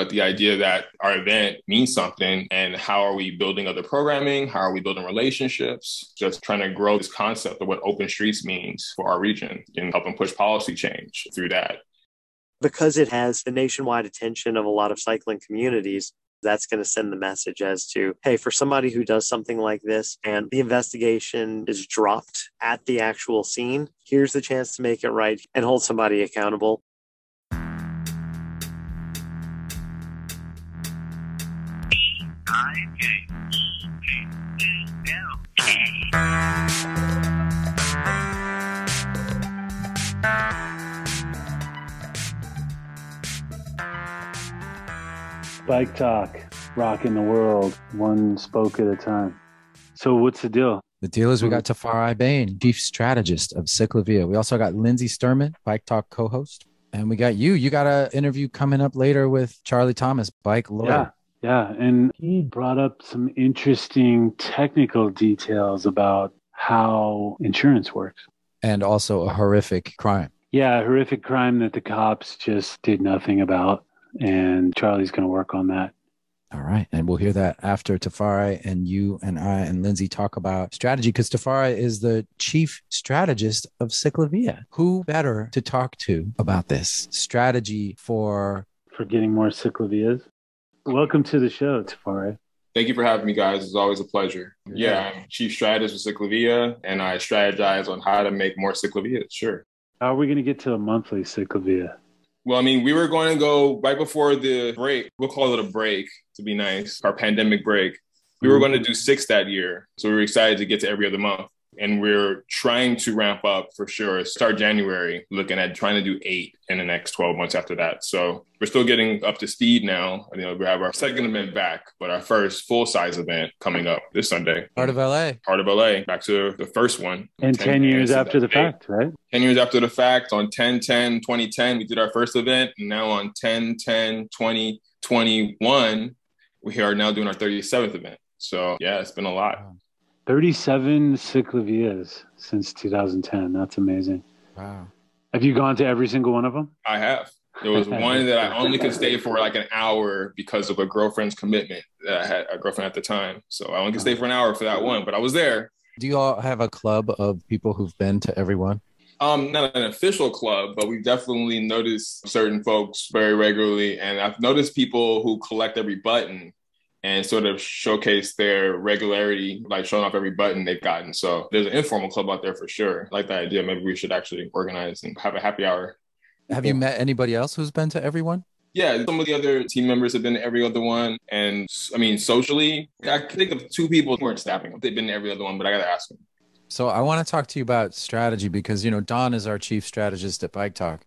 but the idea that our event means something and how are we building other programming? How are we building relationships? Just trying to grow this concept of what open streets means for our region and helping push policy change through that. Because it has the nationwide attention of a lot of cycling communities, that's going to send the message as to hey for somebody who does something like this and the investigation is dropped at the actual scene here's the chance to make it right and hold somebody accountable Bike Talk, rocking the world, one spoke at a time. So, what's the deal? The deal is we got mm-hmm. Tafari Bain, chief strategist of Ciclavia. We also got Lindsay Sturman, Bike Talk co host. And we got you. You got an interview coming up later with Charlie Thomas, bike lawyer. Yeah. Yeah. And he brought up some interesting technical details about how insurance works. And also a horrific crime. Yeah, a horrific crime that the cops just did nothing about and Charlie's going to work on that. All right. And we'll hear that after Tafari and you and I and Lindsay talk about strategy because Tafari is the chief strategist of Ciclavia. Who better to talk to about this strategy for for getting more Ciclavias? Welcome to the show, Tafari. Thank you for having me, guys. It's always a pleasure. Yeah, I'm chief strategist for Ciclavia, and I strategize on how to make more Ciclavias. Sure. How are we going to get to a monthly Ciclavia? Well, I mean, we were going to go right before the break. We'll call it a break to be nice, our pandemic break. We were mm-hmm. going to do six that year. So we were excited to get to every other month and we're trying to ramp up for sure. Start January, looking at trying to do eight in the next 12 months after that. So we're still getting up to speed now. You know, we have our second event back, but our first full size event coming up this Sunday. Heart of LA. Heart of LA. Back to the first one. And 10, 10 years after the fact, right? 10 years after the fact. On 10 10 2010, we did our first event. And now on 10 10 2021, we are now doing our 37th event. So yeah, it's been a lot. Wow. 37 Ciclavias since 2010. That's amazing. Wow. Have you gone to every single one of them? I have. There was one that I only could stay for like an hour because of a girlfriend's commitment that I had a girlfriend at the time. So I only could stay for an hour for that one, but I was there. Do you all have a club of people who've been to everyone? Um, not an official club, but we've definitely noticed certain folks very regularly. And I've noticed people who collect every button and sort of showcase their regularity, like showing off every button they've gotten. So there's an informal club out there for sure. I like that idea. Maybe we should actually organize and have a happy hour. Have you met anybody else who's been to everyone? Yeah, some of the other team members have been to every other one. And I mean, socially, I can think of two people who weren't staffing. They've been to every other one, but I got to ask them. So I want to talk to you about strategy because, you know, Don is our chief strategist at Bike Talk.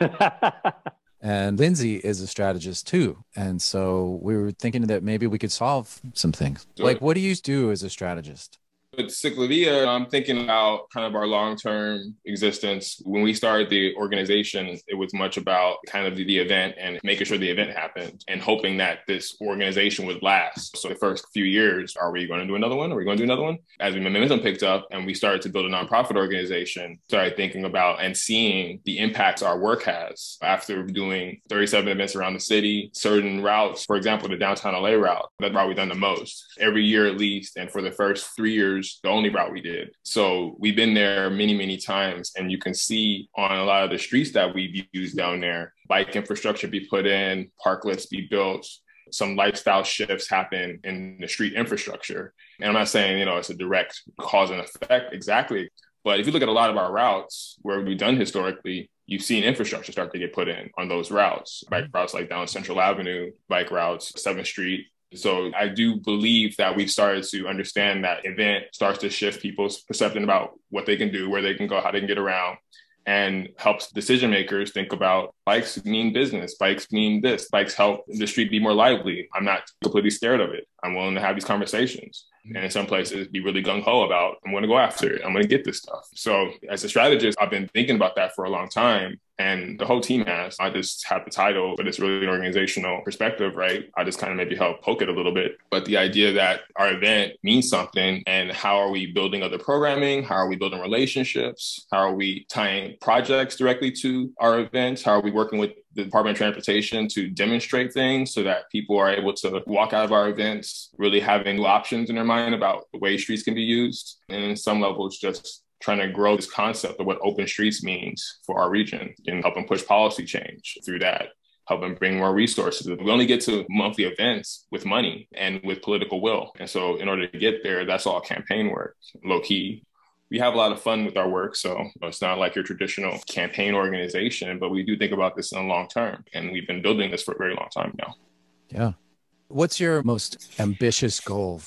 And Lindsay is a strategist too. And so we were thinking that maybe we could solve some things. Like, what do you do as a strategist? With Ciclavia, I'm thinking about kind of our long term existence. When we started the organization, it was much about kind of the, the, event and making sure the event happened and hoping that this organization would last. So, the first few years, are we going to do another one? Are we going to do another one? As momentum picked up and we started to build a nonprofit organization, started thinking about and seeing the impacts our work has after doing 37 events around the city, certain routes, for example, the downtown LA route, that route we've done the most every year at least. And for the first three years, the only route we did. So we've been there many, many times. And you can see on a lot of the streets that we've used down there, bike infrastructure be put in, parklets be built, some lifestyle shifts happen in the street infrastructure. And I'm not saying, you know, it's a direct cause and effect exactly. But if you look at a lot of our routes where we've done historically, you've seen infrastructure start to get put in on those routes, bike routes like down Central Avenue, bike routes, 7th Street, so I do believe that we've started to understand that event starts to shift people's perception about what they can do, where they can go, how they can get around, and helps decision makers think about bikes mean business, bikes mean this, bikes help the street be more lively. I'm not completely scared of it. I'm willing to have these conversations. Mm-hmm. And in some places, be really gung ho about, I'm going to go after it. I'm going to get this stuff. So, as a strategist, I've been thinking about that for a long time And the whole team has. I just have the title, but it's really an organizational perspective, right? I just kind of maybe help poke it a little bit. But the idea that our event means something and how are we building other programming? How are we building relationships? How are we tying projects directly to our events? How are we working with the Department of Transportation to demonstrate things so that people are able to walk out of our events really having options in their mind about the way streets can be used. And in some levels, just trying to grow this concept of what open streets means for our region and helping push policy change through that helping bring more resources. We only get to monthly events with money and with political will. And so in order to get there, that's all campaign work, low key. We have a lot of fun with our work. So it's not like your traditional campaign organization, but we do think about this in the long term. And we've been building this for a very long time now. Yeah. What's your most ambitious goal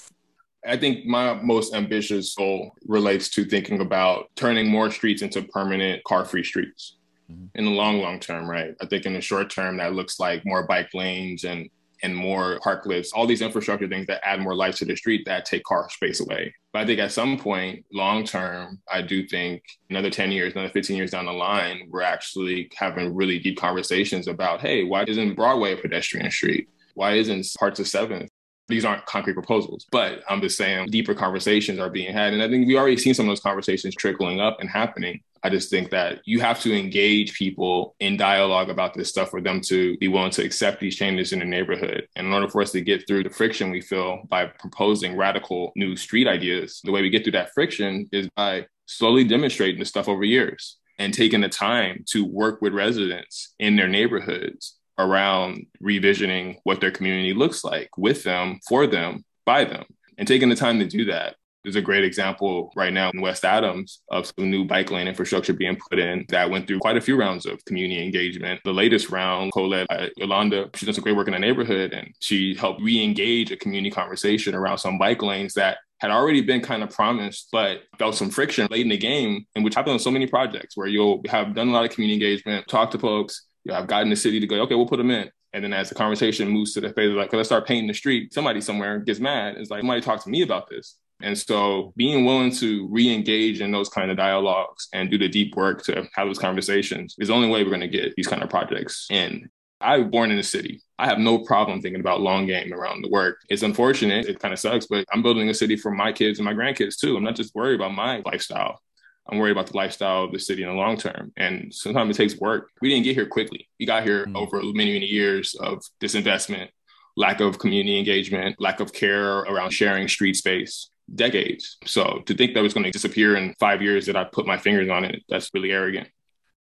I think my most ambitious goal relates to thinking about turning more streets into permanent car free streets mm-hmm. in the long, long term, right? I think in the short term, that looks like more bike lanes and and more parklets, all these infrastructure things that add more life to the street that take car space away. But I think at some point, long term, I do think another 10 years, another 15 years down the line, we're actually having really deep conversations about, hey, why isn't Broadway a pedestrian street? Why isn't parts of 7th these aren't concrete proposals, but I'm just saying deeper conversations are being had. And I think we already seen some of those conversations trickling up and happening. I just think that you have to engage people in dialogue about this stuff for them to be willing to accept these changes in the neighborhood. And in order for us to get through the friction we feel by proposing radical new street ideas, the way we get through that friction is by slowly demonstrating the stuff over years and taking the time to work with residents in their neighborhoods around revisioning what their community looks like with them, for them, by them, and taking the time to do that. There's a great example right now in West Adams of some new bike lane infrastructure being put in that went through quite a few rounds of community engagement. The latest round, co-led by uh, Yolanda, she does some great work in the neighborhood and she helped re-engage a community conversation around some bike lanes that had already been kind of promised, but felt some friction late in the game, and which happened on so many projects where you'll have done a lot of community engagement, talk to folks, you know, I've gotten the city to go, okay, we'll put them in. And then as the conversation moves to the phase of like, let's start painting the street, somebody somewhere gets mad. It's like, somebody talk to me about this. And so being willing to re-engage in those kind of dialogues and do the deep work to have those conversations is the only way we're going to get these kind of projects in. I was born in the city. I have no problem thinking about long game around the work. It's unfortunate. It kind of sucks, but I'm building a city for my kids and my grandkids too. I'm not just worried about my lifestyle. I'm worried about the lifestyle of the city in the long term. And sometimes it takes work. We didn't get here quickly. We got here mm-hmm. over many, many years of disinvestment, lack of community engagement, lack of care around sharing street space, decades. So to think that was going to disappear in five years that I put my fingers on it, that's really arrogant.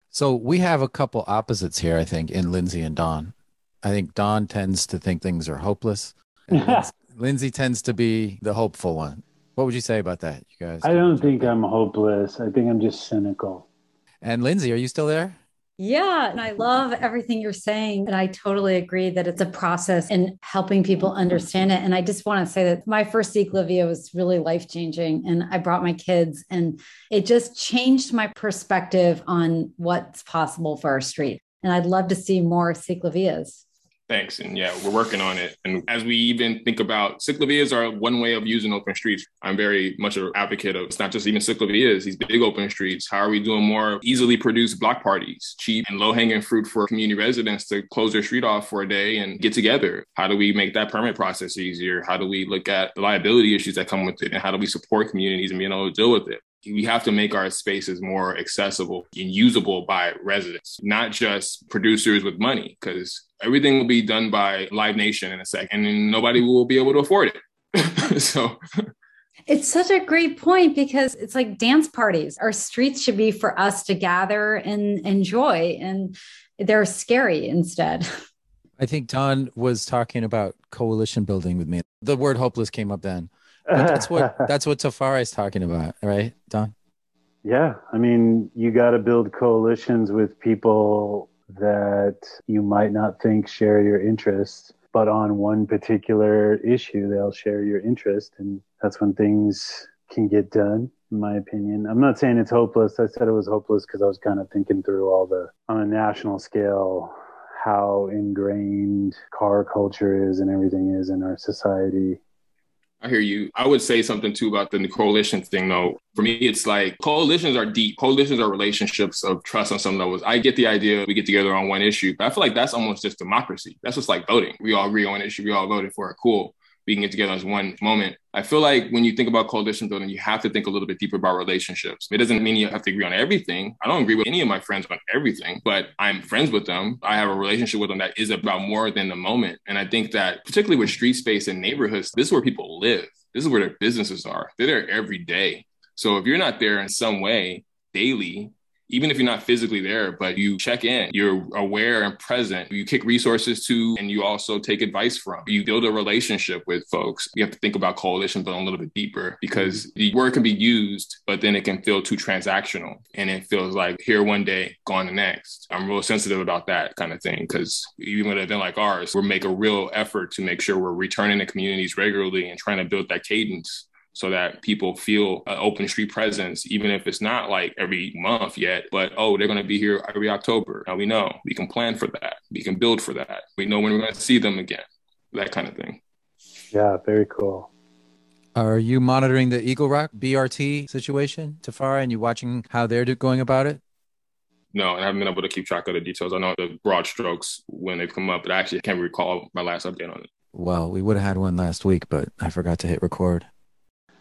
So we have a couple opposites here, I think, in Lindsay and Don. I think Don tends to think things are hopeless. Lindsay tends to be the hopeful one. What would you say about that, you guys? I don't think I'm hopeless. I think I'm just cynical. And Lindsay, are you still there? Yeah, and I love everything you're saying. And I totally agree that it's a process in helping people understand it. And I just want to say that my first Ciclavia was really life changing. And I brought my kids, and it just changed my perspective on what's possible for our street. And I'd love to see more Ciclavias. Thanks. And yeah, we're working on it. And as we even think about ciclavias are one way of using open streets. I'm very much an advocate of it's not just even ciclavias, these big open streets. How are we doing more easily produced block parties, cheap and low hanging fruit for community residents to close their street off for a day and get together? How do we make that permit process easier? How do we look at the liability issues that come with it? And how do we support communities and being able to deal with it? we have to make our spaces more accessible and usable by residents, not just producers with money, because everything will be done by Live Nation in a second and nobody will be able to afford it. so it's such a great point because it's like dance parties. Our streets should be for us to gather and enjoy, and they're scary instead. I think Don was talking about coalition building with me. The word hopeless came up then. But that's what that's what Tafari is talking about, right, Don? Yeah, I mean, you got to build coalitions with people that you might not think share your interests, but on one particular issue, they'll share your interest, and that's when things can get done. In my opinion, I'm not saying it's hopeless. I said it was hopeless because I was kind of thinking through all the on a national scale how ingrained car culture is and everything is in our society I hear you. I would say something too about the coalition thing, though. For me, it's like coalitions are deep. Coalitions are relationships of trust on some levels. I get the idea we get together on one issue, but I feel like that's almost just democracy. That's just like voting. We all agree on an issue. We all voted for it. Cool we can get together as one moment. I feel like when you think about coalition building, you have to think a little bit deeper about relationships. It doesn't mean you have to agree on everything. I don't agree with any of my friends on everything, but I'm friends with them. I have a relationship with them that is about more than the moment. And I think that particularly with street space and neighborhoods, this is where people live. This is where their businesses are. They're there every day. So if you're not there in some way daily, even if you're not physically there, but you check in, you're aware and present, you kick resources to, and you also take advice from. You build a relationship with folks. You have to think about coalition building a little bit deeper because mm-hmm. the word can be used, but then it can feel too transactional and it feels like here one day, gone the next. I'm real sensitive about that kind of thing because even with an event like ours, we make a real effort to make sure we're returning to communities regularly and trying to build that cadence so that people feel an open street presence, even if it's not like every month yet, but oh, they're going to be here every October. Now we know we can plan for that. We can build for that. We know when we're going to see them again, that kind of thing. Yeah, very cool. Are you monitoring the Eagle Rock BRT situation, Tafari, and you watching how they're going about it? No, I haven't been able to keep track of the details. I know the broad strokes when they've come up, but I actually can't recall my last update on it. Well, we would have had one last week, but I forgot to hit record.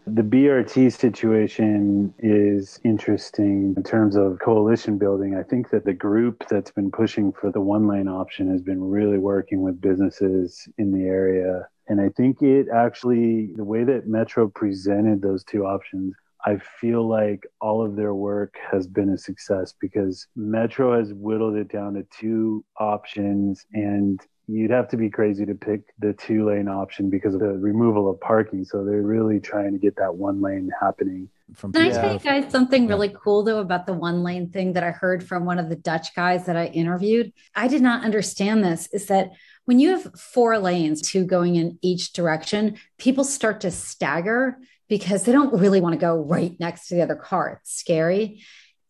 The BRT situation is interesting in terms of coalition building. I think that the group that's been pushing for the one lane option has been really working with businesses in the area. And I think it actually, the way that Metro presented those two options, I feel like all of their work has been a success because Metro has whittled it down to two options and you'd have to be crazy to pick the two lane option because of the removal of parking. So they're really trying to get that one lane happening. From Can I tell you guys something really cool though about the one lane thing that I heard from one of the Dutch guys that I interviewed? I did not understand this is that when you have four lanes, two going in each direction, people start to stagger because they don't really want to go right next to the other car. It's scary.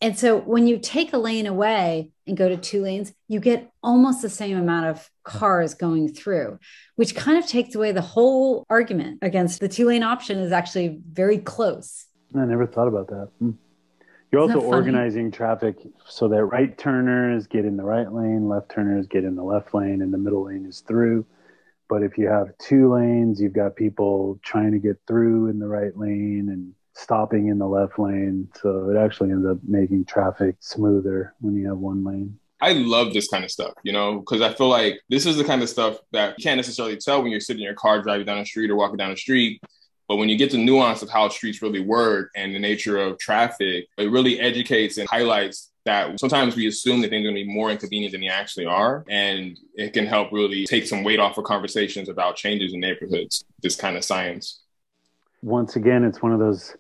And so when you take a lane away and go to two lanes, you get almost the same amount of cars going through, which kind of takes away the whole argument against the two lane option is actually very close. I never thought about that. Hmm. You're also organizing traffic so that right turners get in the right lane, left turners get in the left lane, and the middle lane is through. But if you have two lanes, you've got people trying to get through in the right lane and stopping in the left lane. So it actually ends up making traffic smoother when you have one lane. I love this kind of stuff, you know, because I feel like this is the kind of stuff that you can't necessarily tell when you're sitting in your car driving down the street or walking down the street. But when you get the nuance of how streets really work and the nature of traffic, it really educates and highlights that sometimes we assume that things are going to be more inconvenient than they actually are. And it can help really take some weight off of conversations about changes in neighborhoods, this kind of science. Once again, it's one of those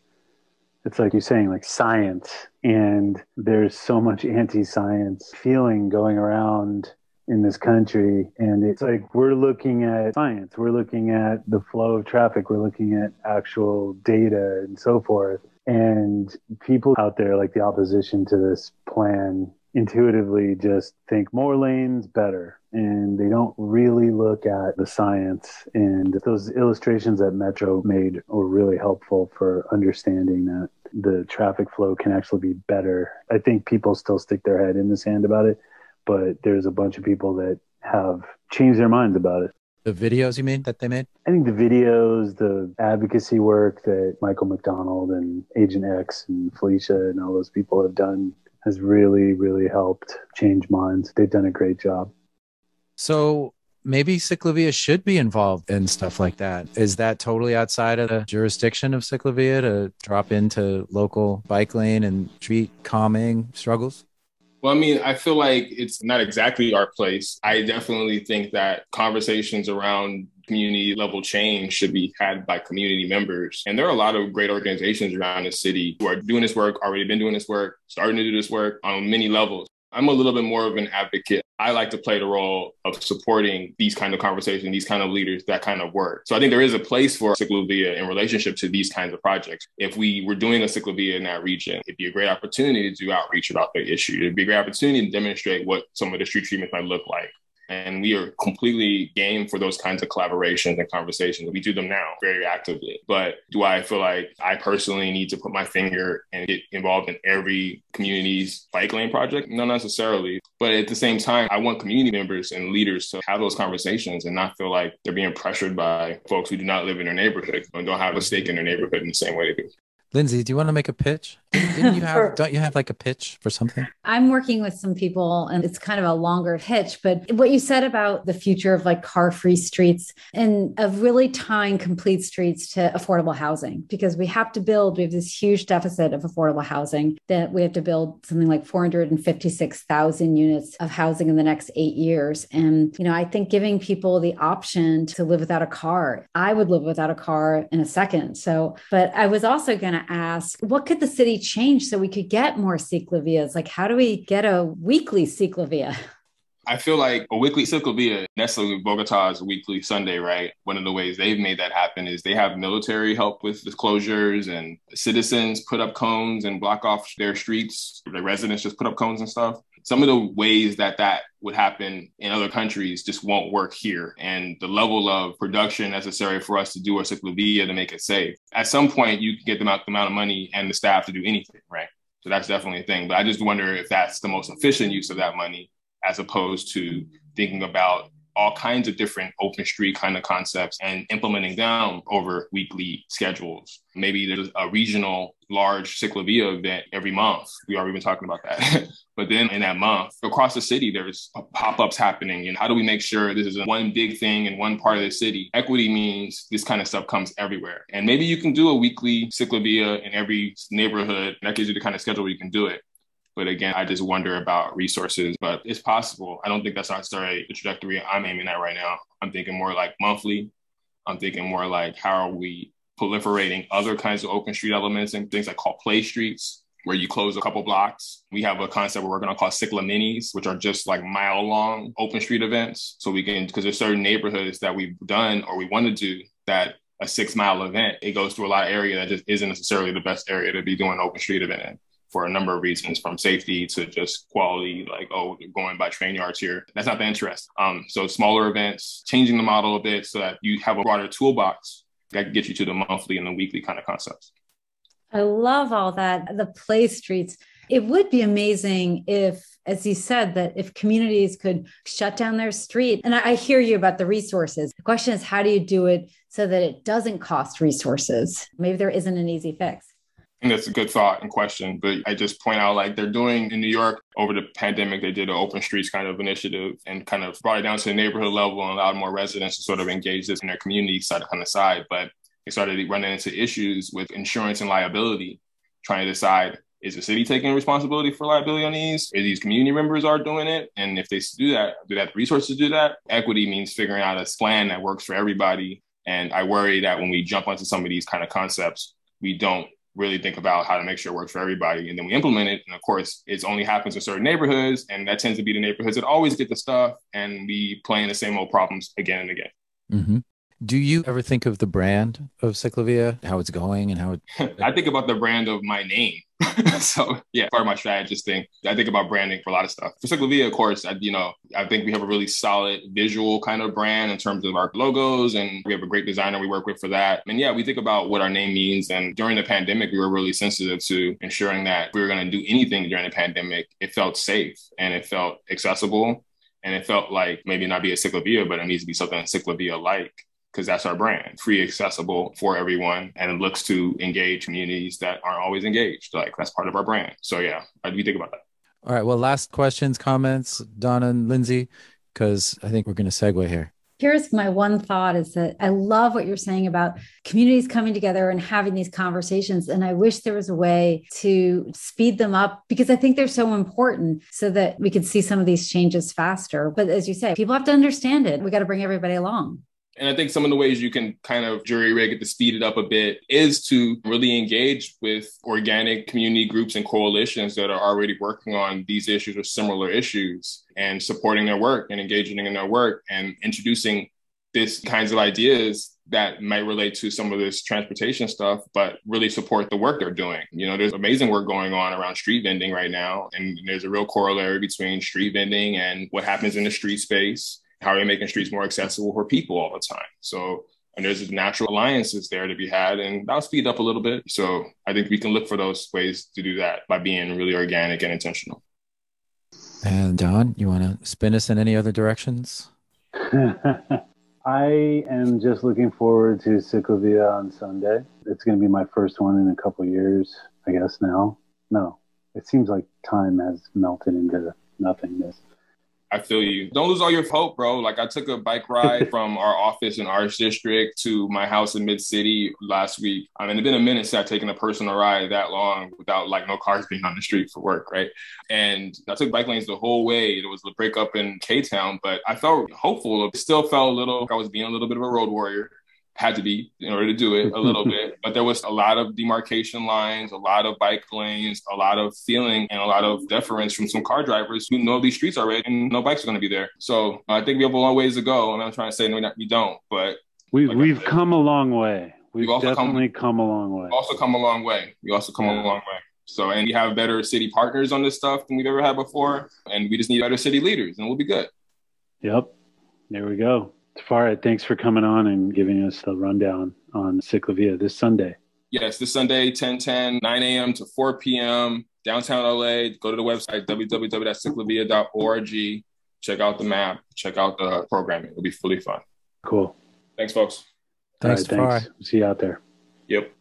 it's like you're saying like science. And there's so much anti-science feeling going around in this country. And it's like we're looking at science. We're looking at the flow of traffic. We're looking at actual data and so forth. And people out there like the opposition to this plan intuitively just think more lanes better. And they don't really look at the science. And those illustrations that metro made were really helpful for understanding that the traffic flow can actually be better. I think people still stick their head in the sand about it but there's a bunch of people that have changed their minds about it. The videos you mean that they made? I think the videos the advocacy work that michael mcdonald and agent x and felicia and all those people have done has really, really helped change minds. They've done a great job. So maybe Ciclavia should be involved in stuff like that. Is that totally outside of the jurisdiction of Ciclavia to drop into local bike lane and street calming struggles? Well, I mean, I feel like it's not exactly our place. I definitely think that conversations around community level change should be had by community members. And there are a lot of great organizations around the city who are doing this work, already been doing this work, starting to do this work on many levels. I'm a little bit more of an advocate. I like to play the role of supporting these kind of conversations, these kind of leaders, that kind of work. So I think there is a place for Ciclavia in relationship to these kinds of projects. If we were doing a Ciclavia in that region, it'd be a great opportunity to do outreach about the issue. It'd be a great opportunity to demonstrate what some of the street treatments might look like. And we are completely game for those kinds of collaborations and conversations. We do them now very actively. But do I feel like I personally need to put my finger and get involved in every community's bike lane project? Not necessarily. But at the same time, I want community members and leaders to have those conversations and not feel like they're being pressured by folks who do not live in their neighborhood and don't have a stake in their neighborhood in the same way they do. Lindsay, do you want to make a pitch? Didn't you have, for, don't you have like a pitch for something? I'm working with some people and it's kind of a longer pitch, but what you said about the future of like car free streets and of really tying complete streets to affordable housing, because we have to build, we have this huge deficit of affordable housing that we have to build something like 456,000 units of housing in the next eight years. And, you know, I think giving people the option to live without a car, I would live without a car in a second. So, but I was also going to ask, what could the city change so we could get more ciclovias? Like, how do we get a weekly ciclovia? I feel like a weekly ciclovia, Nestle Bogota's weekly Sunday, right? One of the ways they've made that happen is they have military help with the closures and citizens put up cones and block off their streets. The residents just put up cones and stuff some of the ways that that would happen in other countries just won't work here. And the level of production necessary for us to do our ciclovia to make it safe. At some point, you can get the amount, the amount of money and the staff to do anything, right? So that's definitely a thing. But I just wonder if that's the most efficient use of that money as opposed to thinking about all kinds of different open street kind of concepts and implementing them over weekly schedules. Maybe there's a regional large ciclovia event every month. We already been talking about that. but then in that month, across the city, there's pop-ups happening. And how do we make sure this is one big thing in one part of the city? Equity means this kind of stuff comes everywhere. And maybe you can do a weekly ciclovia in every neighborhood. That gives you the kind of schedule where you can do it. But again, I just wonder about resources, but it's possible. I don't think that's necessarily the trajectory I'm aiming at right now. I'm thinking more like monthly. I'm thinking more like how are we proliferating other kinds of open street elements and things like called play streets, where you close a couple blocks. We have a concept we're working on called Cicla Minis, which are just like mile long open street events. So we can, because there's certain neighborhoods that we've done or we want to do that a six mile event, it goes through a lot of area that just isn't necessarily the best area to be doing open street event in for a number of reasons, from safety to just quality, like, oh, going by train yards here. That's not the interest. Um, so smaller events, changing the model a bit so that you have a broader toolbox that can get you to the monthly and the weekly kind of concepts. I love all that. The play streets. It would be amazing if, as you said, that if communities could shut down their street. And I, I hear you about the resources. The question is, how do you do it so that it doesn't cost resources? Maybe there isn't an easy fix that's a good thought and question. But I just point out like they're doing in New York over the pandemic, they did an open streets kind of initiative and kind of brought it down to the neighborhood level and allowed more residents to sort of engage this in their community side kind of side. But they started running into issues with insurance and liability, trying to decide is the city taking responsibility for liability on these? Are these community members are doing it? And if they do that, do they have the resources to do that? Equity means figuring out a plan that works for everybody. And I worry that when we jump onto some of these kind of concepts, we don't really think about how to make sure it works for everybody. And then we implement it. And of course, it only happens in certain neighborhoods. And that tends to be the neighborhoods that always get the stuff. And we playing the same old problems again and again. Mm-hmm. Do you ever think of the brand of Ciclavia, how it's going and how it... I think about the brand of my name. so yeah, part of my strategist thing. I think about branding for a lot of stuff. For Ciclavia, of course, I, you know, I think we have a really solid visual kind of brand in terms of our logos, and we have a great designer we work with for that. And yeah, we think about what our name means. And during the pandemic, we were really sensitive to ensuring that we were going to do anything during the pandemic, it felt safe and it felt accessible. And it felt like maybe not be a Ciclavia, but it needs to be something Ciclavia like because that's our brand free accessible for everyone and it looks to engage communities that aren't always engaged like that's part of our brand so yeah I do think about that all right well last questions comments donna and lindsay because i think we're going to segue here here's my one thought is that I love what you're saying about communities coming together and having these conversations. And I wish there was a way to speed them up because I think they're so important so that we could see some of these changes faster. But as you say, people have to understand it. We got to bring everybody along. And I think some of the ways you can kind of jury rig it to speed it up a bit is to really engage with organic community groups and coalitions that are already working on these issues or similar issues and supporting their work and engaging in their work and introducing these kinds of ideas that might relate to some of this transportation stuff, but really support the work they're doing. You know, there's amazing work going on around street vending right now. And there's a real corollary between street vending and what happens in the street space. How are we making streets more accessible for people all the time? So and there's a natural alliances there to be had and that'll speed up a little bit so i think we can look for those ways to do that by being really organic and intentional and don you want to spin us in any other directions I am just looking forward to Ciclavia on Sunday. It's going to be my first one in a couple years, I guess now. No, it seems like time has melted into nothingness. I feel you. Don't lose all your hope, bro. Like I took a bike ride from our office in Arts District to my house in Mid City last week. Um, I mean, it's been a minute since I've taken a personal ride that long without like no cars being on the street for work, right? And I took bike lanes the whole way. It was the breakup in K Town, but I felt hopeful. It still felt a little like I was being a little bit of a road warrior had to be in order to do it a little bit. But there was a lot of demarcation lines, a lot of bike lanes, a lot of feeling, and a lot of deference from some car drivers who know these streets already and no bikes are going to be there. So I think we have a long ways to go. And I'm trying to say, no, we don't, but we've, like we've said, come a long way. We've, we've definitely come, come, a long way. Also come a long way. We also come yeah. a long way. So, and we have better city partners on this stuff than we've ever had before. And we just need better city leaders and we'll be good. Yep. There we go. Tafari, thanks for coming on and giving us the rundown on Ciclavia this Sunday. Yes, this Sunday, 10 10, 9 a.m. to 4 p.m. downtown LA. Go to the website, www.ciclavia.org. Check out the map, check out the programming. It'll be fully fun. Cool. Thanks, folks. Thanks, right, thanks. See you out there. Yep.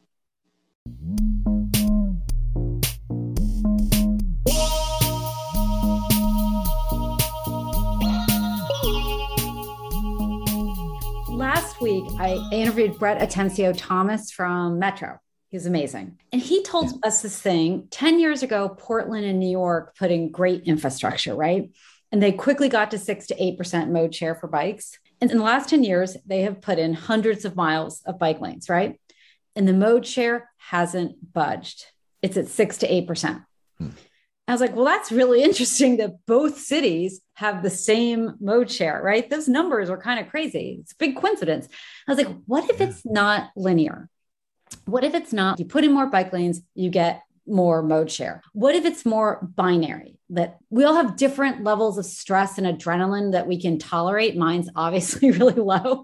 Week, I interviewed Brett Atencio Thomas from Metro. He's amazing. And he told us this thing 10 years ago, Portland and New York put in great infrastructure, right? And they quickly got to six to 8% mode share for bikes. And in the last 10 years, they have put in hundreds of miles of bike lanes, right? And the mode share hasn't budged. It's at six to 8%. Hmm. I was like, well, that's really interesting that both cities have the same mode share, right? Those numbers are kind of crazy. It's a big coincidence. I was like, what if it's not linear? What if it's not, you put in more bike lanes, you get more mode share? What if it's more binary? That we all have different levels of stress and adrenaline that we can tolerate. Mine's obviously really low.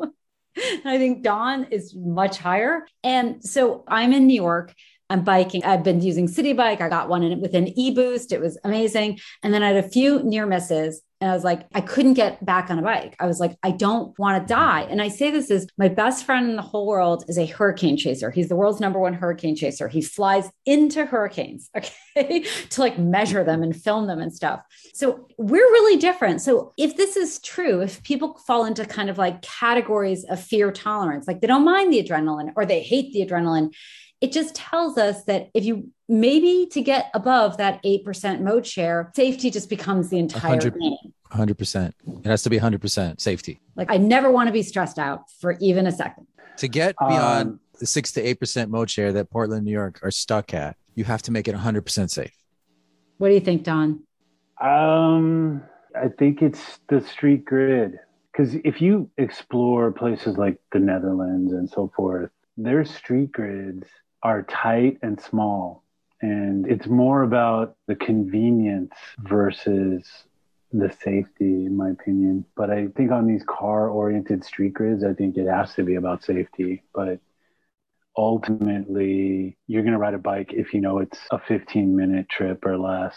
I think Don is much higher. And so I'm in New York I'm biking. I've been using Citi Bike. I got one in with an e-boost. It was amazing. And then I had a few near misses. And I was like, I couldn't get back on a bike. I was like, I don't want to die. And I say this is my best friend in the whole world is a hurricane chaser. He's the world's number one hurricane chaser. He flies into hurricanes, okay, to like measure them and film them and stuff. So we're really different. So if this is true, if people fall into kind of like categories of fear tolerance, like they don't mind the adrenaline or they hate the adrenaline, it just tells us that if you maybe to get above that 8% mode share, safety just becomes the entire 100, game. 100%. It has to be 100% safety. Like I never want to be stressed out for even a second. To get beyond um, the 6 to 8% mode share that Portland, New York are stuck at, you have to make it 100% safe. What do you think, Don? Um, I think it's the street grid. Because if you explore places like the Netherlands and so forth, their street grids are tight and small. And it's more about the convenience versus the safety, in my opinion. But I think on these car oriented street grids, I think it has to be about safety. But ultimately, you're going to ride a bike if you know it's a 15 minute trip or less.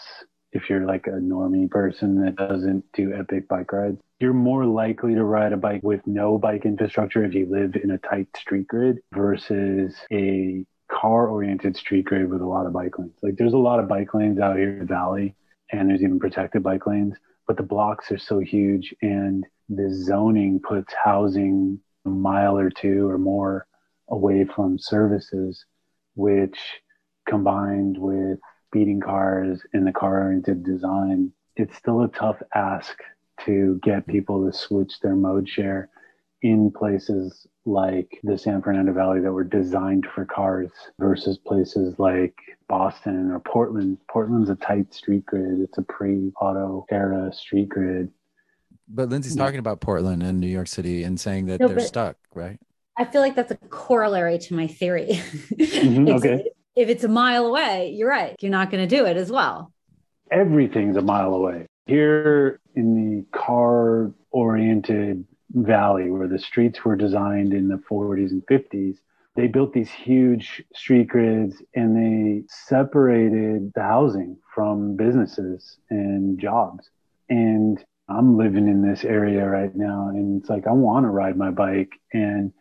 If you're like a normie person that doesn't do epic bike rides, you're more likely to ride a bike with no bike infrastructure if you live in a tight street grid versus a car oriented street grid with a lot of bike lanes. Like there's a lot of bike lanes out here in the valley and there's even protected bike lanes, but the blocks are so huge and the zoning puts housing a mile or two or more away from services, which combined with speeding cars and the car oriented design, it's still a tough ask to get people to switch their mode share in places like the San Fernando Valley that were designed for cars versus places like Boston or Portland. Portland's a tight street grid. It's a pre-auto era street grid. But Lindsay's yeah. talking about Portland and New York City and saying that no, they're stuck, right? I feel like that's a corollary to my theory. Mm-hmm, okay. If it's a mile away, you're right. You're not going to do it as well. Everything's a mile away. Here in the car oriented valley where the streets were designed in the 40s and 50s, they built these huge street grids and they separated the housing from businesses and jobs. And I'm living in this area right now and it's like I want to ride my bike and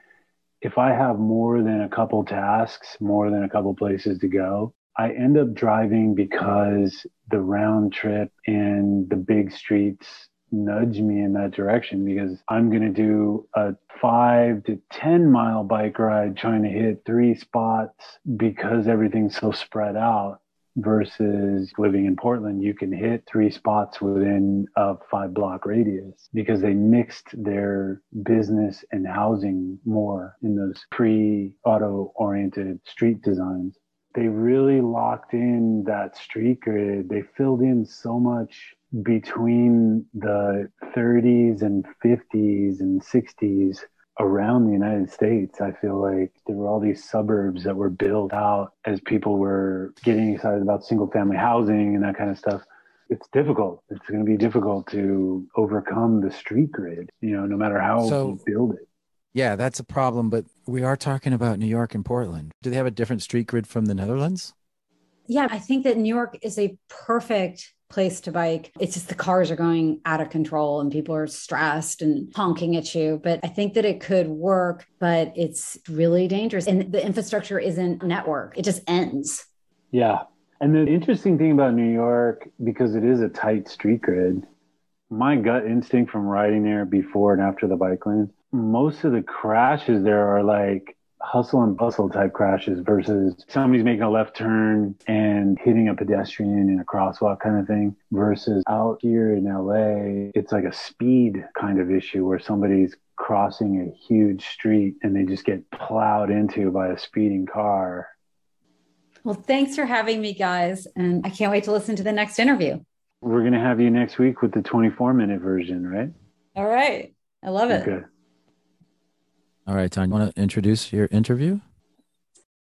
if I have more than a couple tasks, more than a couple places to go, I end up driving because the round trip and the big streets nudge me in that direction because I'm going to do a five to 10 mile bike ride trying to hit three spots because everything's so spread out versus living in Portland, you can hit three spots within a five block radius because they mixed their business and housing more in those pre auto oriented street designs. They really locked in that street grid. They filled in so much between the 30s and 50s and 60s around the United States, I feel like there were all these suburbs that were built out as people were getting excited about single family housing and that kind of stuff. It's difficult. It's going to be difficult to overcome the street grid, you know, no matter how so, you build it. Yeah, that's a problem. But we are talking about New York and Portland. Do they have a different street grid from the Netherlands? Yeah, I think that New York is a perfect place to bike. It's just the cars are going out of control and people are stressed and honking at you. But I think that it could work, but it's really dangerous. And the infrastructure isn't network, it just ends. Yeah. And the interesting thing about New York, because it is a tight street grid, my gut instinct from riding there before and after the bike lane, most of the crashes there are like hustle and bustle type crashes versus somebody's making a left turn and hitting a pedestrian in a crosswalk kind of thing versus out here in LA, it's like a speed kind of issue where somebody's crossing a huge street and they just get plowed into by a speeding car. Well, thanks for having me, guys. And I can't wait to listen to the next interview. We're going to have you next week with the 24 minute version, right? All right. I love it. Okay. All right, Tom, you want to introduce your interview?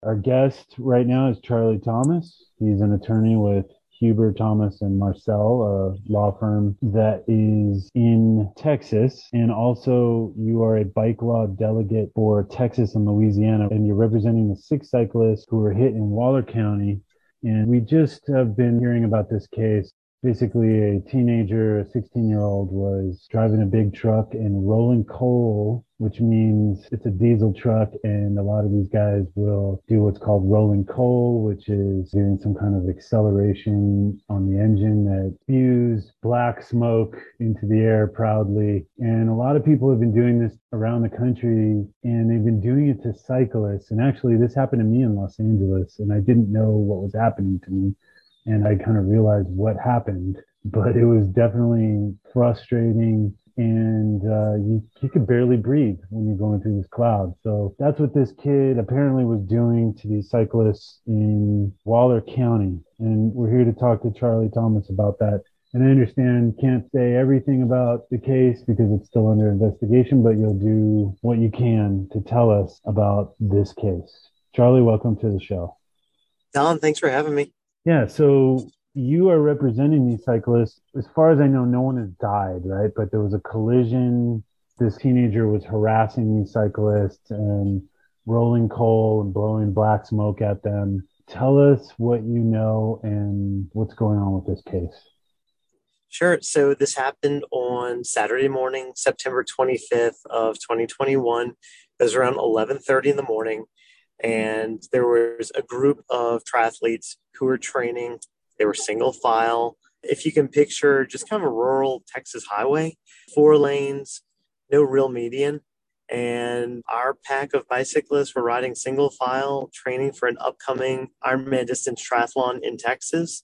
Our guest right now is Charlie Thomas. He's an attorney with Huber, Thomas, and Marcel, a law firm that is in Texas. And also, you are a bike law delegate for Texas and Louisiana, and you're representing the six cyclists who were hit in Waller County. And we just have been hearing about this case basically a teenager, a 16 year old was driving a big truck and rolling coal, which means it's a diesel truck. And a lot of these guys will do what's called rolling coal, which is doing some kind of acceleration on the engine that spews black smoke into the air proudly. And a lot of people have been doing this around the country and they've been doing it to cyclists. And actually, this happened to me in Los Angeles and I didn't know what was happening to me and I kind of realized what happened. But it was definitely frustrating, and uh, you you could barely breathe when you're going through this cloud. So that's what this kid apparently was doing to these cyclists in Waller County, and we're here to talk to Charlie Thomas about that. And I understand can't say everything about the case because it's still under investigation, but you'll do what you can to tell us about this case. Charlie, welcome to the show. Don, thanks for having me. Yeah, so you are representing these cyclists. As far as I know, no one has died, right? But there was a collision. This teenager was harassing these cyclists and rolling coal and blowing black smoke at them. Tell us what you know and what's going on with this case. Sure. So this happened on Saturday morning, September 25th of 2021. It was around 11:30 in the morning and there was a group of triathletes who were training. They were single file. If you can picture just kind of a rural Texas highway, four lanes, no real median. And our pack of bicyclists were riding single file, training for an upcoming Ironman distance triathlon in Texas.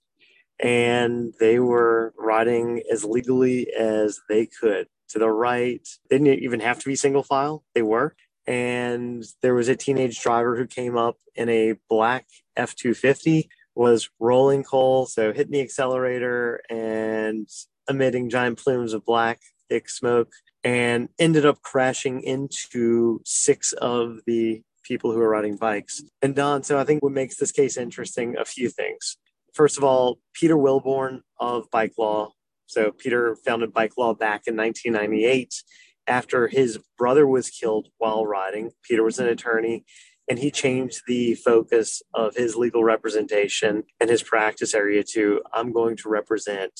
And they were riding as legally as they could to the right. They didn't even have to be single file, they were and there was a teenage driver who came up in a black F 250, was rolling coal, so hitting the accelerator and emitting giant plumes of black, thick smoke. and ended up crashing into six of the people who were riding bikes. And Don, so I think what makes this case interesting, a few things. First of all, Peter Wilborn of Bike Law. So Peter founded Bike Law back in 1998 after his brother was killed while riding. Peter was an attorney and he changed the focus of his legal representation and his practice area to I'm going to represent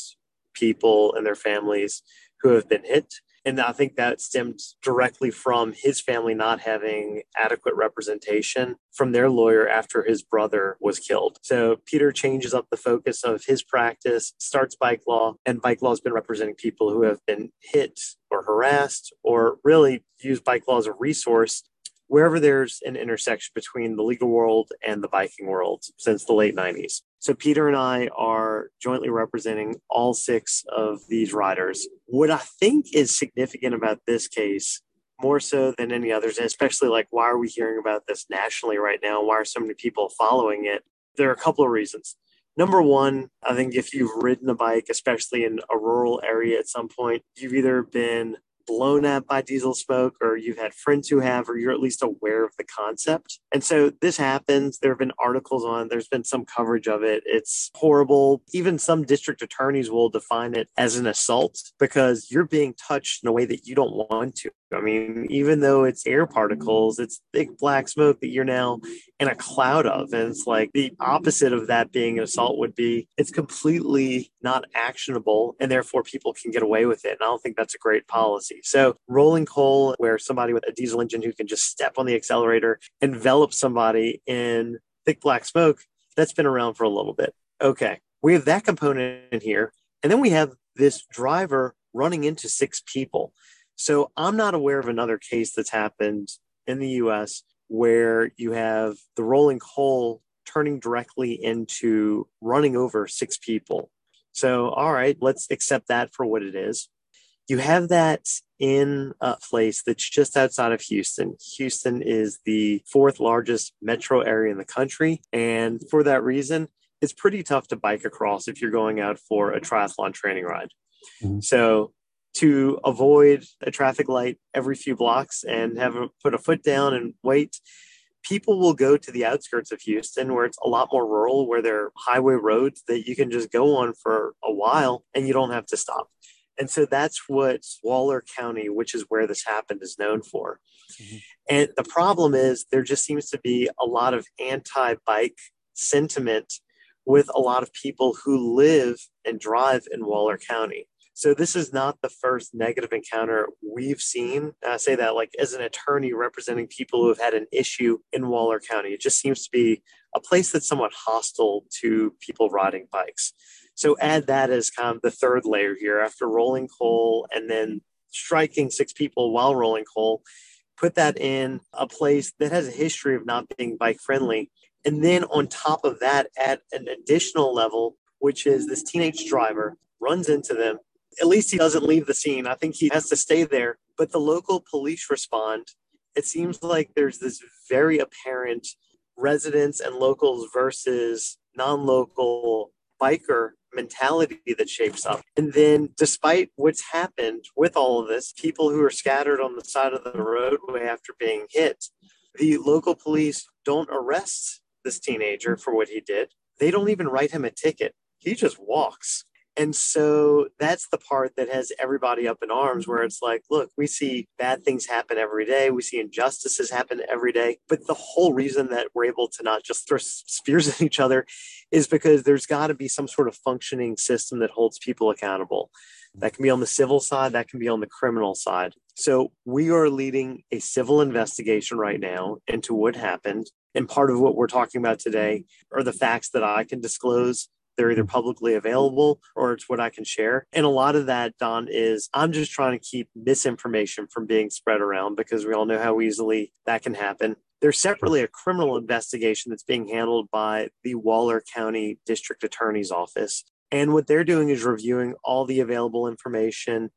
people and their families who have been hit and I think that stemmed directly from his family not having adequate representation from their lawyer after his brother was killed. So Peter changes up the focus of his practice, starts bike law, and bike law has been representing people who have been hit or harassed or really use bike law as a resource wherever there's an intersection between the legal world and the biking world since the late 90s. So Peter and I are jointly representing all six of these riders. What I think is significant about this case, more so than any others, and especially like why are we hearing about this nationally right now? Why are so many people following it? There are a couple of reasons. Number one, I think if you've ridden a bike, especially in a rural area at some point, you've either been blown up by diesel smoke or you've had friends who have or you're at least aware of the concept and so this happens there have been articles on there's been some coverage of it it's horrible even some district attorneys will define it as an assault because you're being touched in a way that you don't want to I mean, even though it's air particles, it's thick black smoke that you're now in a cloud of. And it's like the opposite of that being an assault would be it's completely not actionable and therefore people can get away with it. And I don't think that's a great policy. So, rolling coal, where somebody with a diesel engine who can just step on the accelerator, envelop somebody in thick black smoke, that's been around for a little bit. Okay. We have that component in here. And then we have this driver running into six people. So I'm not aware of another case that's happened in the US where you have the rolling coal turning directly into running over six people. So, all right, let's accept that for what it is. You have that in a place that's just outside of Houston. Houston is the fourth largest metro area in the country. And for that reason, it's pretty tough to bike across if you're going out for a triathlon training ride. Mm-hmm. So to avoid a traffic light every few blocks and have a, put a foot down and wait. People will go to the outskirts of Houston where it's a lot more rural, where there are highway roads that you can just go on for a while and you don't have to stop. And so that's what Waller County, which is where this happened, is known for. Mm-hmm. And the problem is there just seems to be a lot of anti bike sentiment with a lot of people who live and drive in Waller County. So this is not the first negative encounter we've seen. I say that like as an attorney representing people who have had an issue in Waller County. It just seems to be a place that's somewhat hostile to people riding bikes. So add that as kind of the third layer here after rolling coal and then striking six people while rolling coal. Put that in a place that has a history of not being bike friendly. And then on top of that, add an additional level, which is this teenage driver runs into them, at least he doesn't leave the scene. I think he has to stay there. But the local police respond. It seems like there's this very apparent residents and locals versus non local biker mentality that shapes up. And then, despite what's happened with all of this, people who are scattered on the side of the roadway after being hit, the local police don't arrest this teenager for what he did. They don't even write him a ticket. He just walks. And so that's the part that has everybody up in arms where it's like, look, we see bad things happen every day. We see injustices happen every day. But the whole reason that we're able to not just throw spears at each other is because there's got to be some sort of functioning system that holds people accountable. That can be on the civil side, that can be on the criminal side. So we are leading a civil investigation right now into what happened. And part of what we're talking about today are the facts that I can disclose they're either mm-hmm. publicly available or it's what I can share. And a lot of that, Don, is I'm just trying to keep misinformation from being spread around because we all know how easily that can happen. There's separately a criminal investigation that's being handled by the Waller County District Attorney's Office. And what they're doing is reviewing all the available information,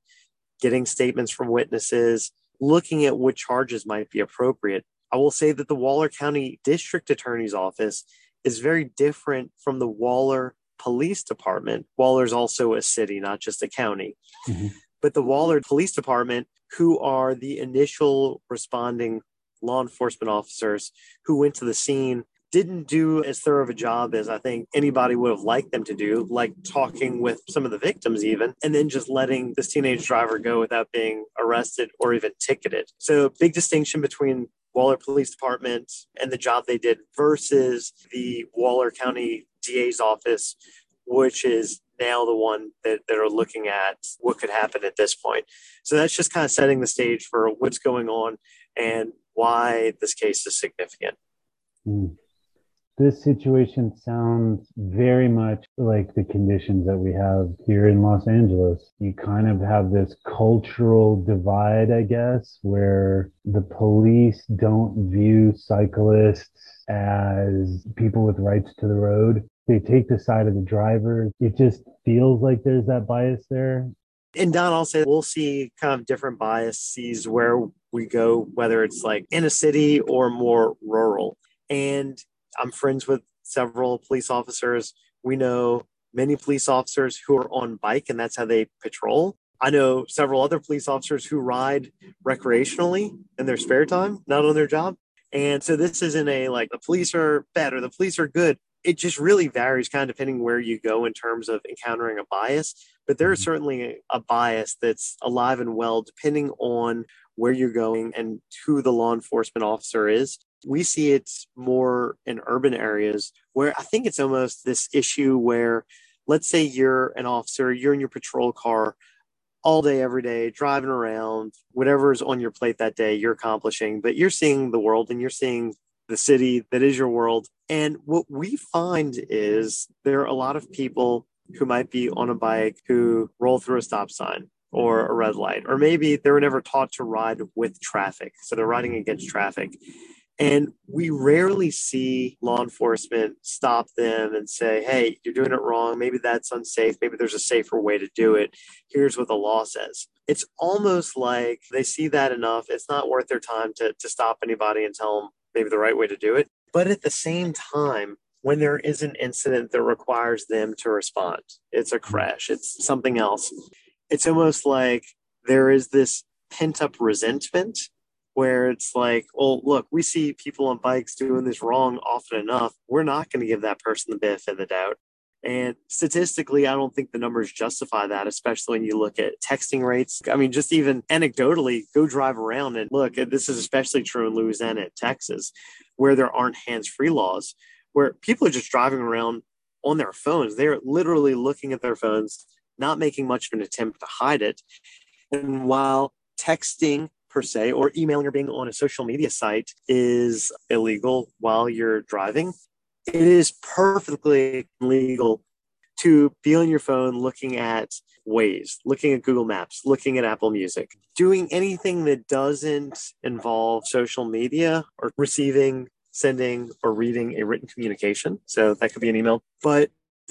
getting statements from witnesses, looking at what charges might be appropriate. I will say that the Waller County District Attorney's Office is very different from the Waller police department. Waller's also a city, not just a county. Mm-hmm. But the Waller Police Department who are the initial responding law enforcement officers who went to the scene didn't do as thorough of a job as I think anybody would have liked them to do, like talking with some of the victims, even, and then just letting this teenage driver go without being arrested or even ticketed. So, big distinction between Waller Police Department and the job they did versus the Waller County DA's office, which is now the one that, that are looking at what could happen at this point. So that's just kind of setting the stage for what's going on and why this case is significant. Mm this situation sounds very much like the conditions that we have here in Los Angeles. You kind of have this cultural divide, I guess, where the police don't view cyclists as people with rights to the road. They take the side of the driver. It just feels like there's that bias there. And Don, I'll say we'll see kind of different biases where we go, whether it's like in a city or more rural. And I'm friends with several police officers. We know many police officers who are on bike, and that's how they patrol. I know several other police officers who ride recreationally in their spare time, not on their job. And so this isn't a like the police are bad or the police are good. It just really varies kind of depending where you go in terms of encountering a bias. But there is mm-hmm. certainly a bias that's alive and well depending on where you're going and who the law enforcement officer is. We see it more in urban areas where I think it's almost this issue where, let's say you're an officer, you're in your patrol car all day, every day, driving around, whatever's on your plate that day, you're accomplishing, but you're seeing the world and you're seeing the city that is your world. And what we find is there are a lot of people who might be on a bike who roll through a stop sign or a red light, or maybe they were never taught to ride with traffic. So they're riding against traffic. And we rarely see law enforcement stop them and say, hey, you're doing it wrong. Maybe that's unsafe. Maybe there's a safer way to do it. Here's what the law says. It's almost like they see that enough. It's not worth their time to, to stop anybody and tell them maybe the right way to do it. But at the same time, when there is an incident that requires them to respond, it's a crash, it's something else. It's almost like there is this pent up resentment where it's like, well, look, we see people on bikes doing this wrong often enough. We're not going to give that person the benefit of the doubt. And statistically, I don't think the numbers justify that, especially when you look at texting rates. I mean, just even anecdotally, go drive around and look. This is especially true in Louisiana Texas, where there aren't hands free laws, where people are just driving around on their phones. They're literally looking at their phones, not making much of an attempt to hide it. And while texting per se, or emailing or being on a social media site is illegal while you're driving. It is perfectly legal to be on your phone looking at Waze, looking at Google Maps, looking at Apple Music, doing anything that doesn't involve social media or receiving, sending, or reading a written communication. So that could be an email. But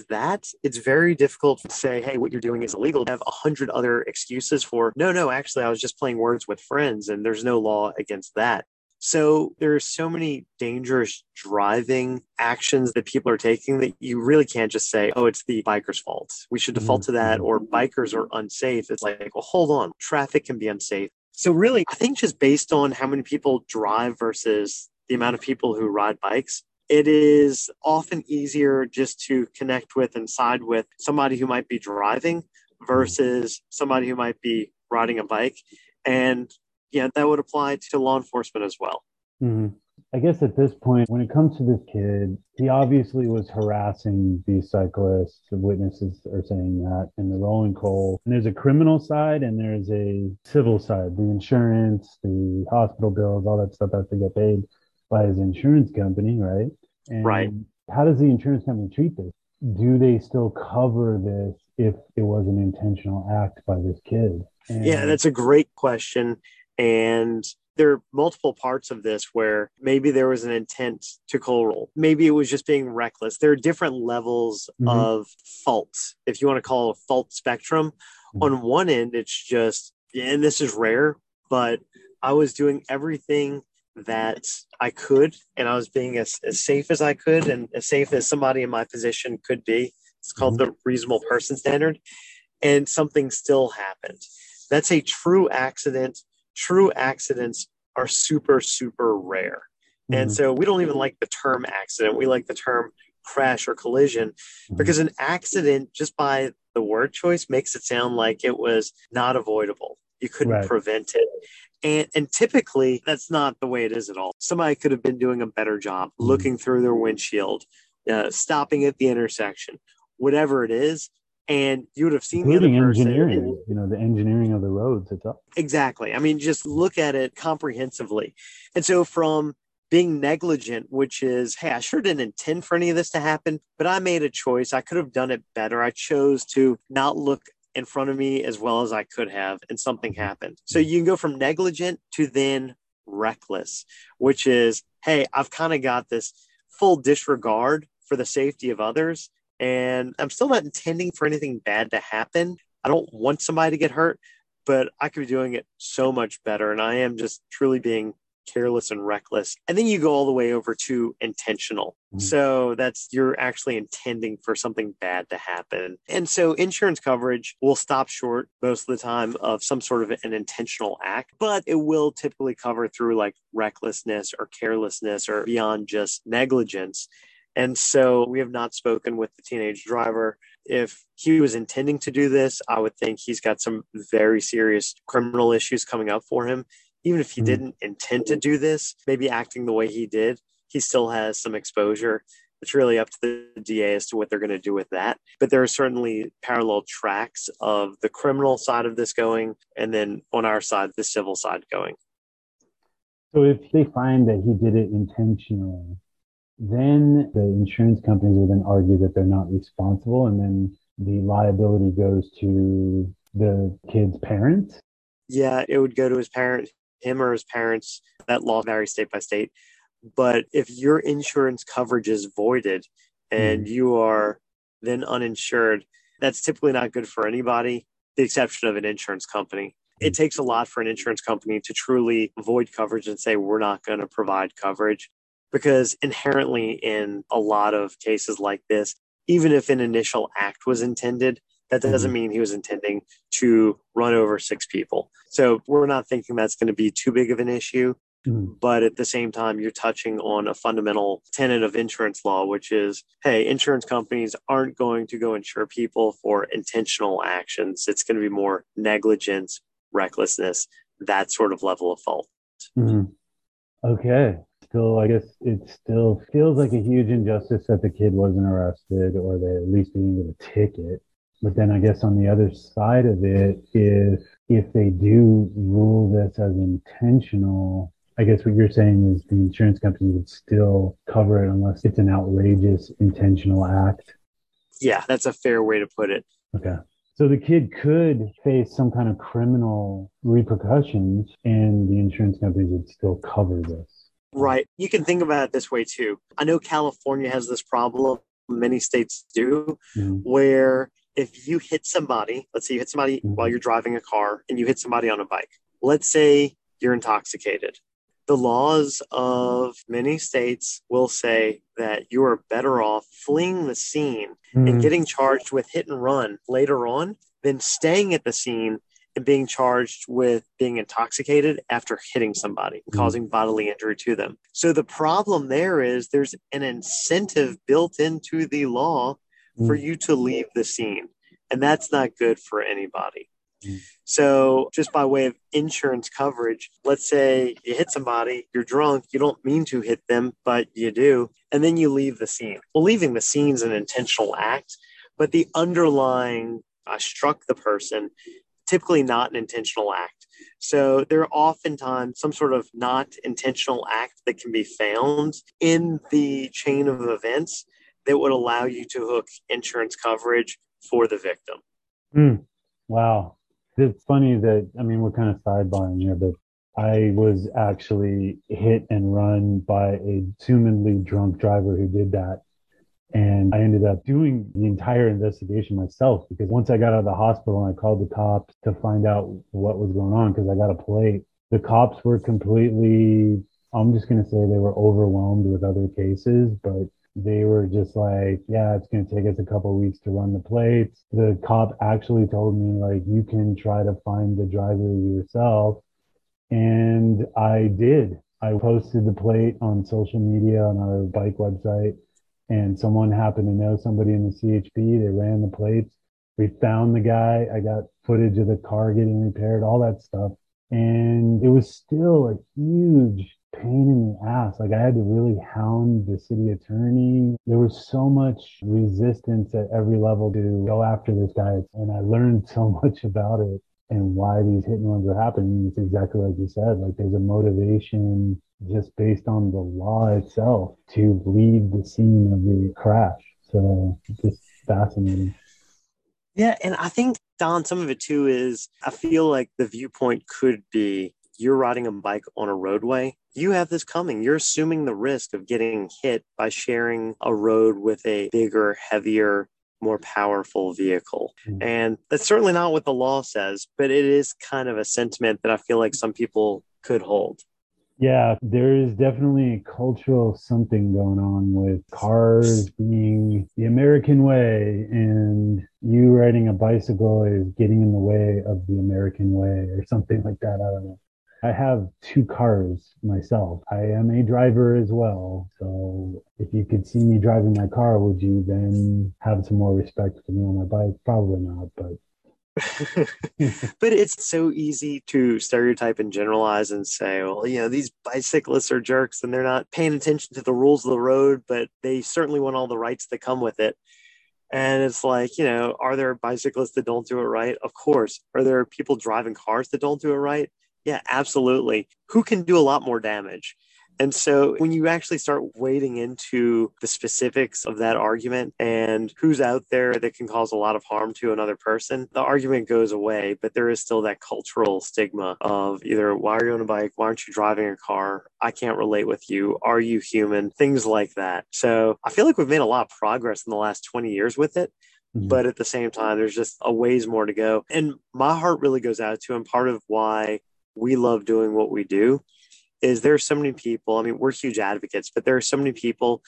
that, it's very difficult to say, hey, what you're doing is illegal. To have a hundred other excuses for, no, no, actually, I was just playing words with friends and there's no law against that. So there are so many dangerous driving actions that people are taking that you really can't just say, oh, it's the biker's fault. We should default to that, or bikers are unsafe. It's like, well, hold on, traffic can be unsafe. So really, I think just based on how many people drive versus the amount of people who ride bikes, it is often easier just to connect with and side with somebody who might be driving versus somebody who might be riding a bike. And yeah, that would apply to law enforcement as well. Mm-hmm. I guess at this point, when it comes to this kid, he obviously was harassing these cyclists. The witnesses are saying that in the rolling coal. And there's a criminal side and there's a civil side. The insurance, the hospital bills, all that stuff has to get paid by his insurance company, right? And right. How does the insurance company treat this? Do they still cover this if it was an intentional act by this kid? And yeah, that's a great question. And there are multiple parts of this where maybe there was an intent to coal roll. Maybe it was just being reckless. There are different levels mm-hmm. of fault, if you want to call it a fault spectrum. Mm-hmm. On one end, it's just, and this is rare, but I was doing everything that I could, and I was being as, as safe as I could and as safe as somebody in my position could be. It's called mm-hmm. the reasonable person standard. And something still happened. That's a true accident. True accidents are super, super rare. Mm-hmm. And so we don't even like the term accident. We like the term crash or collision mm-hmm. because an accident, just by the word choice, makes it sound like it was not avoidable. You couldn't right. prevent it. And, and typically, that's not the way it is at all. Somebody could have been doing a better job mm-hmm. looking through their windshield, uh, stopping at the intersection, whatever it is. And you would have seen Including the engineering, you know, the engineering of the roads. Exactly. I mean, just look at it comprehensively. And so, from being negligent, which is, hey, I sure didn't intend for any of this to happen, but I made a choice. I could have done it better. I chose to not look in front of me as well as I could have, and something happened. So you can go from negligent to then reckless, which is, hey, I've kind of got this full disregard for the safety of others, and I'm still not intending for anything bad to happen. I don't want somebody to get hurt, but I could be doing it so much better. And I am just truly being careless and reckless. And then you go all the way over to intentional. Mm-hmm. So that's you're actually intending for something bad to happen. And so insurance coverage will stop short most of the time of some sort of an intentional act, but it will typically cover through like recklessness or carelessness or beyond just negligence. And so we have not spoken with the teenage driver. If he was intending to do this, I would think he's got some very serious criminal issues coming up for him even if he mm-hmm. didn't intend to do this, maybe acting the way he did, he still has some exposure. It's really up to the DA as to what they're going to do with that. But there are certainly parallel tracks of the criminal side of this going, and then on our side, the civil side going. So if they find that he did it intentionally, then the insurance companies would then argue that they're not responsible, and then the liability goes to the kid's parents. Yeah, it would go to his parent him or his parents. That law varies state by state. But if your insurance coverage is voided and mm. you are then uninsured, that's typically not good for anybody, the exception of an insurance company. It hmm. takes a lot for an insurance company to truly void coverage and say, we're not going to provide coverage. Because inherently, in a lot of cases like this, even if an initial act was intended, that doesn't mm-hmm. mean he was intending to run over six people. So we're not thinking that's going to be too big of an issue. Mm-hmm. But at the same time, you're touching on a fundamental tenet of insurance law, which is hey, insurance companies aren't going to go insure people for intentional actions. It's going to be more negligence, recklessness, that sort of level of fault. Mm-hmm. Okay. Still, I guess it still feels like a huge injustice that the kid wasn't arrested or they at least didn't get a ticket. But then I guess on the other side of it, if if they do rule this as intentional, I guess what you're saying is the insurance company would still cover it unless it's an outrageous intentional act. Yeah, that's a fair way to put it. Okay. So the kid could face some kind of criminal repercussions and the insurance companies would still cover this. Right. You can think about it this way too. I know California has this problem, many states do, mm-hmm. where if you hit somebody, let's say you hit somebody while you're driving a car and you hit somebody on a bike, let's say you're intoxicated. The laws of many states will say that you are better off fleeing the scene mm-hmm. and getting charged with hit and run later on than staying at the scene and being charged with being intoxicated after hitting somebody and mm-hmm. causing bodily injury to them. So the problem there is there's an incentive built into the law for mm. you to leave the scene. And that's not good for anybody. Mm. So, just by way of insurance coverage, let's say you hit somebody, you're drunk, you don't mean to hit them, but you do, and then you leave the scene. Well, leaving the scene is an intentional act, but the underlying uh, struck the person, typically not an intentional act. So, there are oftentimes some sort of not intentional act that can be found in the chain of events that would allow you to hook insurance coverage for the victim. Mm, wow. It's funny that, I mean, we're kind of sidebarring here, but I was actually hit and run by a assumedly drunk driver who did that. And I ended up doing the entire investigation myself because once I got out of the hospital and I called the cops to find out what was going on because I got a plate, the cops were completely, I'm just going to say they were overwhelmed with other cases, but they were just like, yeah, it's going to take us a couple weeks to run the plates. The cop actually told me, like, you can try to find the driver yourself. And I did. I posted the plate on social media on our bike website, and someone happened to know somebody in the CHP. They ran the plates. We found the guy. I got footage of the car getting repaired, all that stuff. And it was still a huge pain in the ass. Like I had to really hound the city attorney. There was so much resistance at every level to go after this guy. And I learned so much about it and why these hit and runs are happening. It's exactly like you said. Like there's a motivation just based on the law itself to leave the scene of the crash. So just fascinating. Yeah, and I think Don, some of it too is I feel like the viewpoint could be you're riding a bike on a roadway, you have this coming. You're assuming the risk of getting hit by sharing a road with a bigger, heavier, more powerful vehicle. Mm-hmm. And that's certainly not what the law says, but it is kind of a sentiment that I feel like some people could hold. Yeah, there is definitely a cultural something going on with cars being the American way, and you riding a bicycle is getting in the way of the American way, or something like that. I don't know. I have two cars myself. I am a driver as well. So if you could see me driving my car, would you then have some more respect for me on my bike? Probably not, but but it's so easy to stereotype and generalize and say, well, you know, these bicyclists are jerks and they're not paying attention to the rules of the road, but they certainly want all the rights that come with it. And it's like, you know, are there bicyclists that don't do it right? Of course. Are there people driving cars that don't do it right? Yeah, absolutely. Who can do a lot more damage? And so when you actually start wading into the specifics of that argument and who's out there that can cause a lot of harm to another person, the argument goes away, but there is still that cultural stigma of either why are you on a bike? Why aren't you driving a car? I can't relate with you. Are you human? Things like that. So I feel like we've made a lot of progress in the last 20 years with it. Mm-hmm. But at the same time, there's just a ways more to go. And my heart really goes out to him. Part of why we love doing what we do is there are so many people. I mean, we're huge advocates, but there are so many people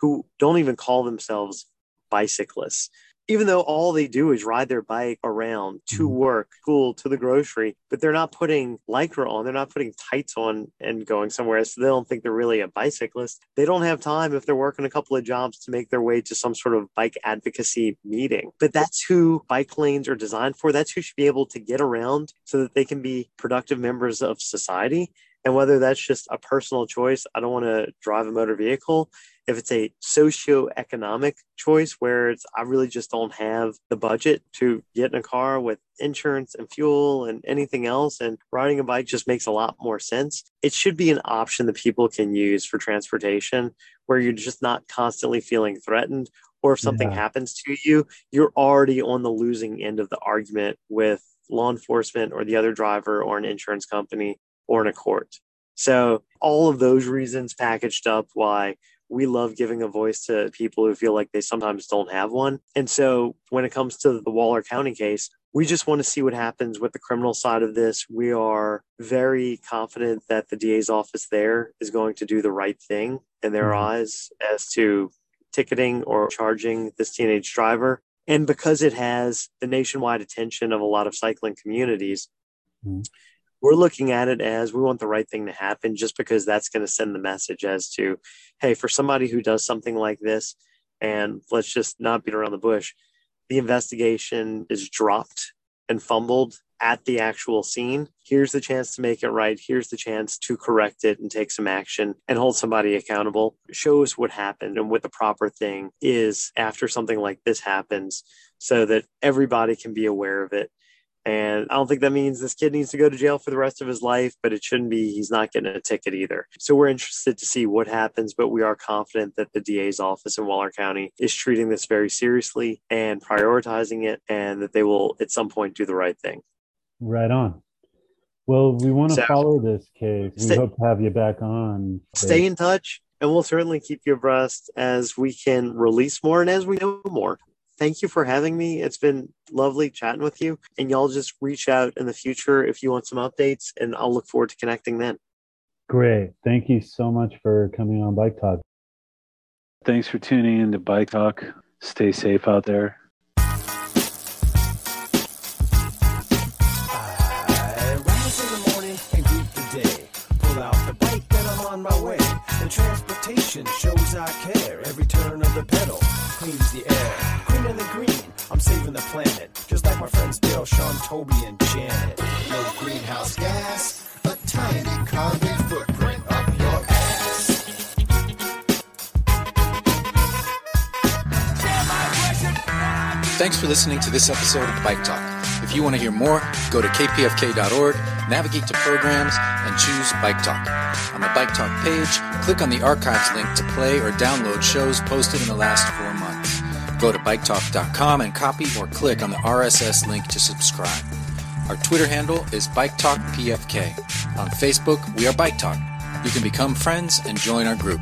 who don't even call themselves bicyclists even though all they do is ride their bike around to mm-hmm. work, school, to the grocery, but they're not putting lycra on, they're not putting tights on and going somewhere. So they don't think they're really a bicyclist. They don't have time if they're working a couple of jobs to make their way to some sort of bike advocacy meeting. But that's who bike lanes are designed for. That's who should be able to get around so that they can be productive members of society. And whether that's just a personal choice, I don't want to drive a motor vehicle, if it's a socio-economic choice where it's I really just don't have the budget to get in a car with insurance and fuel and anything else and riding a bike just makes a lot more sense. It should be an option that people can use for transportation where you're just not constantly feeling threatened or if something yeah. happens to you, you're already on the losing end of the argument with law enforcement or the other driver or an insurance company or in a court. So all of those reasons packaged up why we love giving a voice to people who feel like they sometimes don't have one. And so when it comes to the Waller County case, we just want to see what happens with the criminal side of this. We are very confident that the DA's office there is going to do the right thing in their mm-hmm. eyes as to ticketing or charging this teenage driver. And because it has the nationwide attention of a lot of cycling communities, mm-hmm we're looking at it as we want the right thing to happen just because that's going to send the message as to hey for somebody who does something like this and let's just not beat around the bush the investigation is dropped and fumbled at the actual scene. Here's the chance to make it right. Here's the chance to correct it and take some action and hold somebody accountable. Show us what happened and what the proper thing is after something like this happens so that everybody can be aware of it and I don't think that means this kid needs to go to jail for the rest of his life, but it shouldn't be he's not getting a ticket either. So we're interested to see what happens, but we are confident that the DA's office in Waller County is treating this very seriously and prioritizing it, and that they will at some point do the right thing. Right on. Well, we want to so, follow this case. We stay, hope to have you back on. Stay in touch, and we'll certainly keep you abreast as we can release more and as we know more thank you for having me. It's been lovely chatting with you. And y'all just reach out in the future if you want some updates, and I'll look forward to connecting then. Great. Thank you so much for coming on Bike Talk. Thanks for tuning in to Bike Talk. Stay safe out there. I rise in the morning and greet the day. Pull out the bike and I'm on my way. And transportation shows I care. Every turn of the pedal cleans the air. I'm saving the planet. Just like my friends Dale, Sean, Toby, and Janet. No greenhouse gas, a tiny carbon footprint up your ass. Thanks for listening to this episode of Bike Talk. If you want to hear more, go to kpfk.org, navigate to programs, and choose Bike Talk. On the Bike Talk page, click on the archives link to play or download shows posted in the last four months. Go to biketalk.com and copy or click on the RSS link to subscribe. Our Twitter handle is Bike Talk PFK. On Facebook, we are Bike Talk. You can become friends and join our group.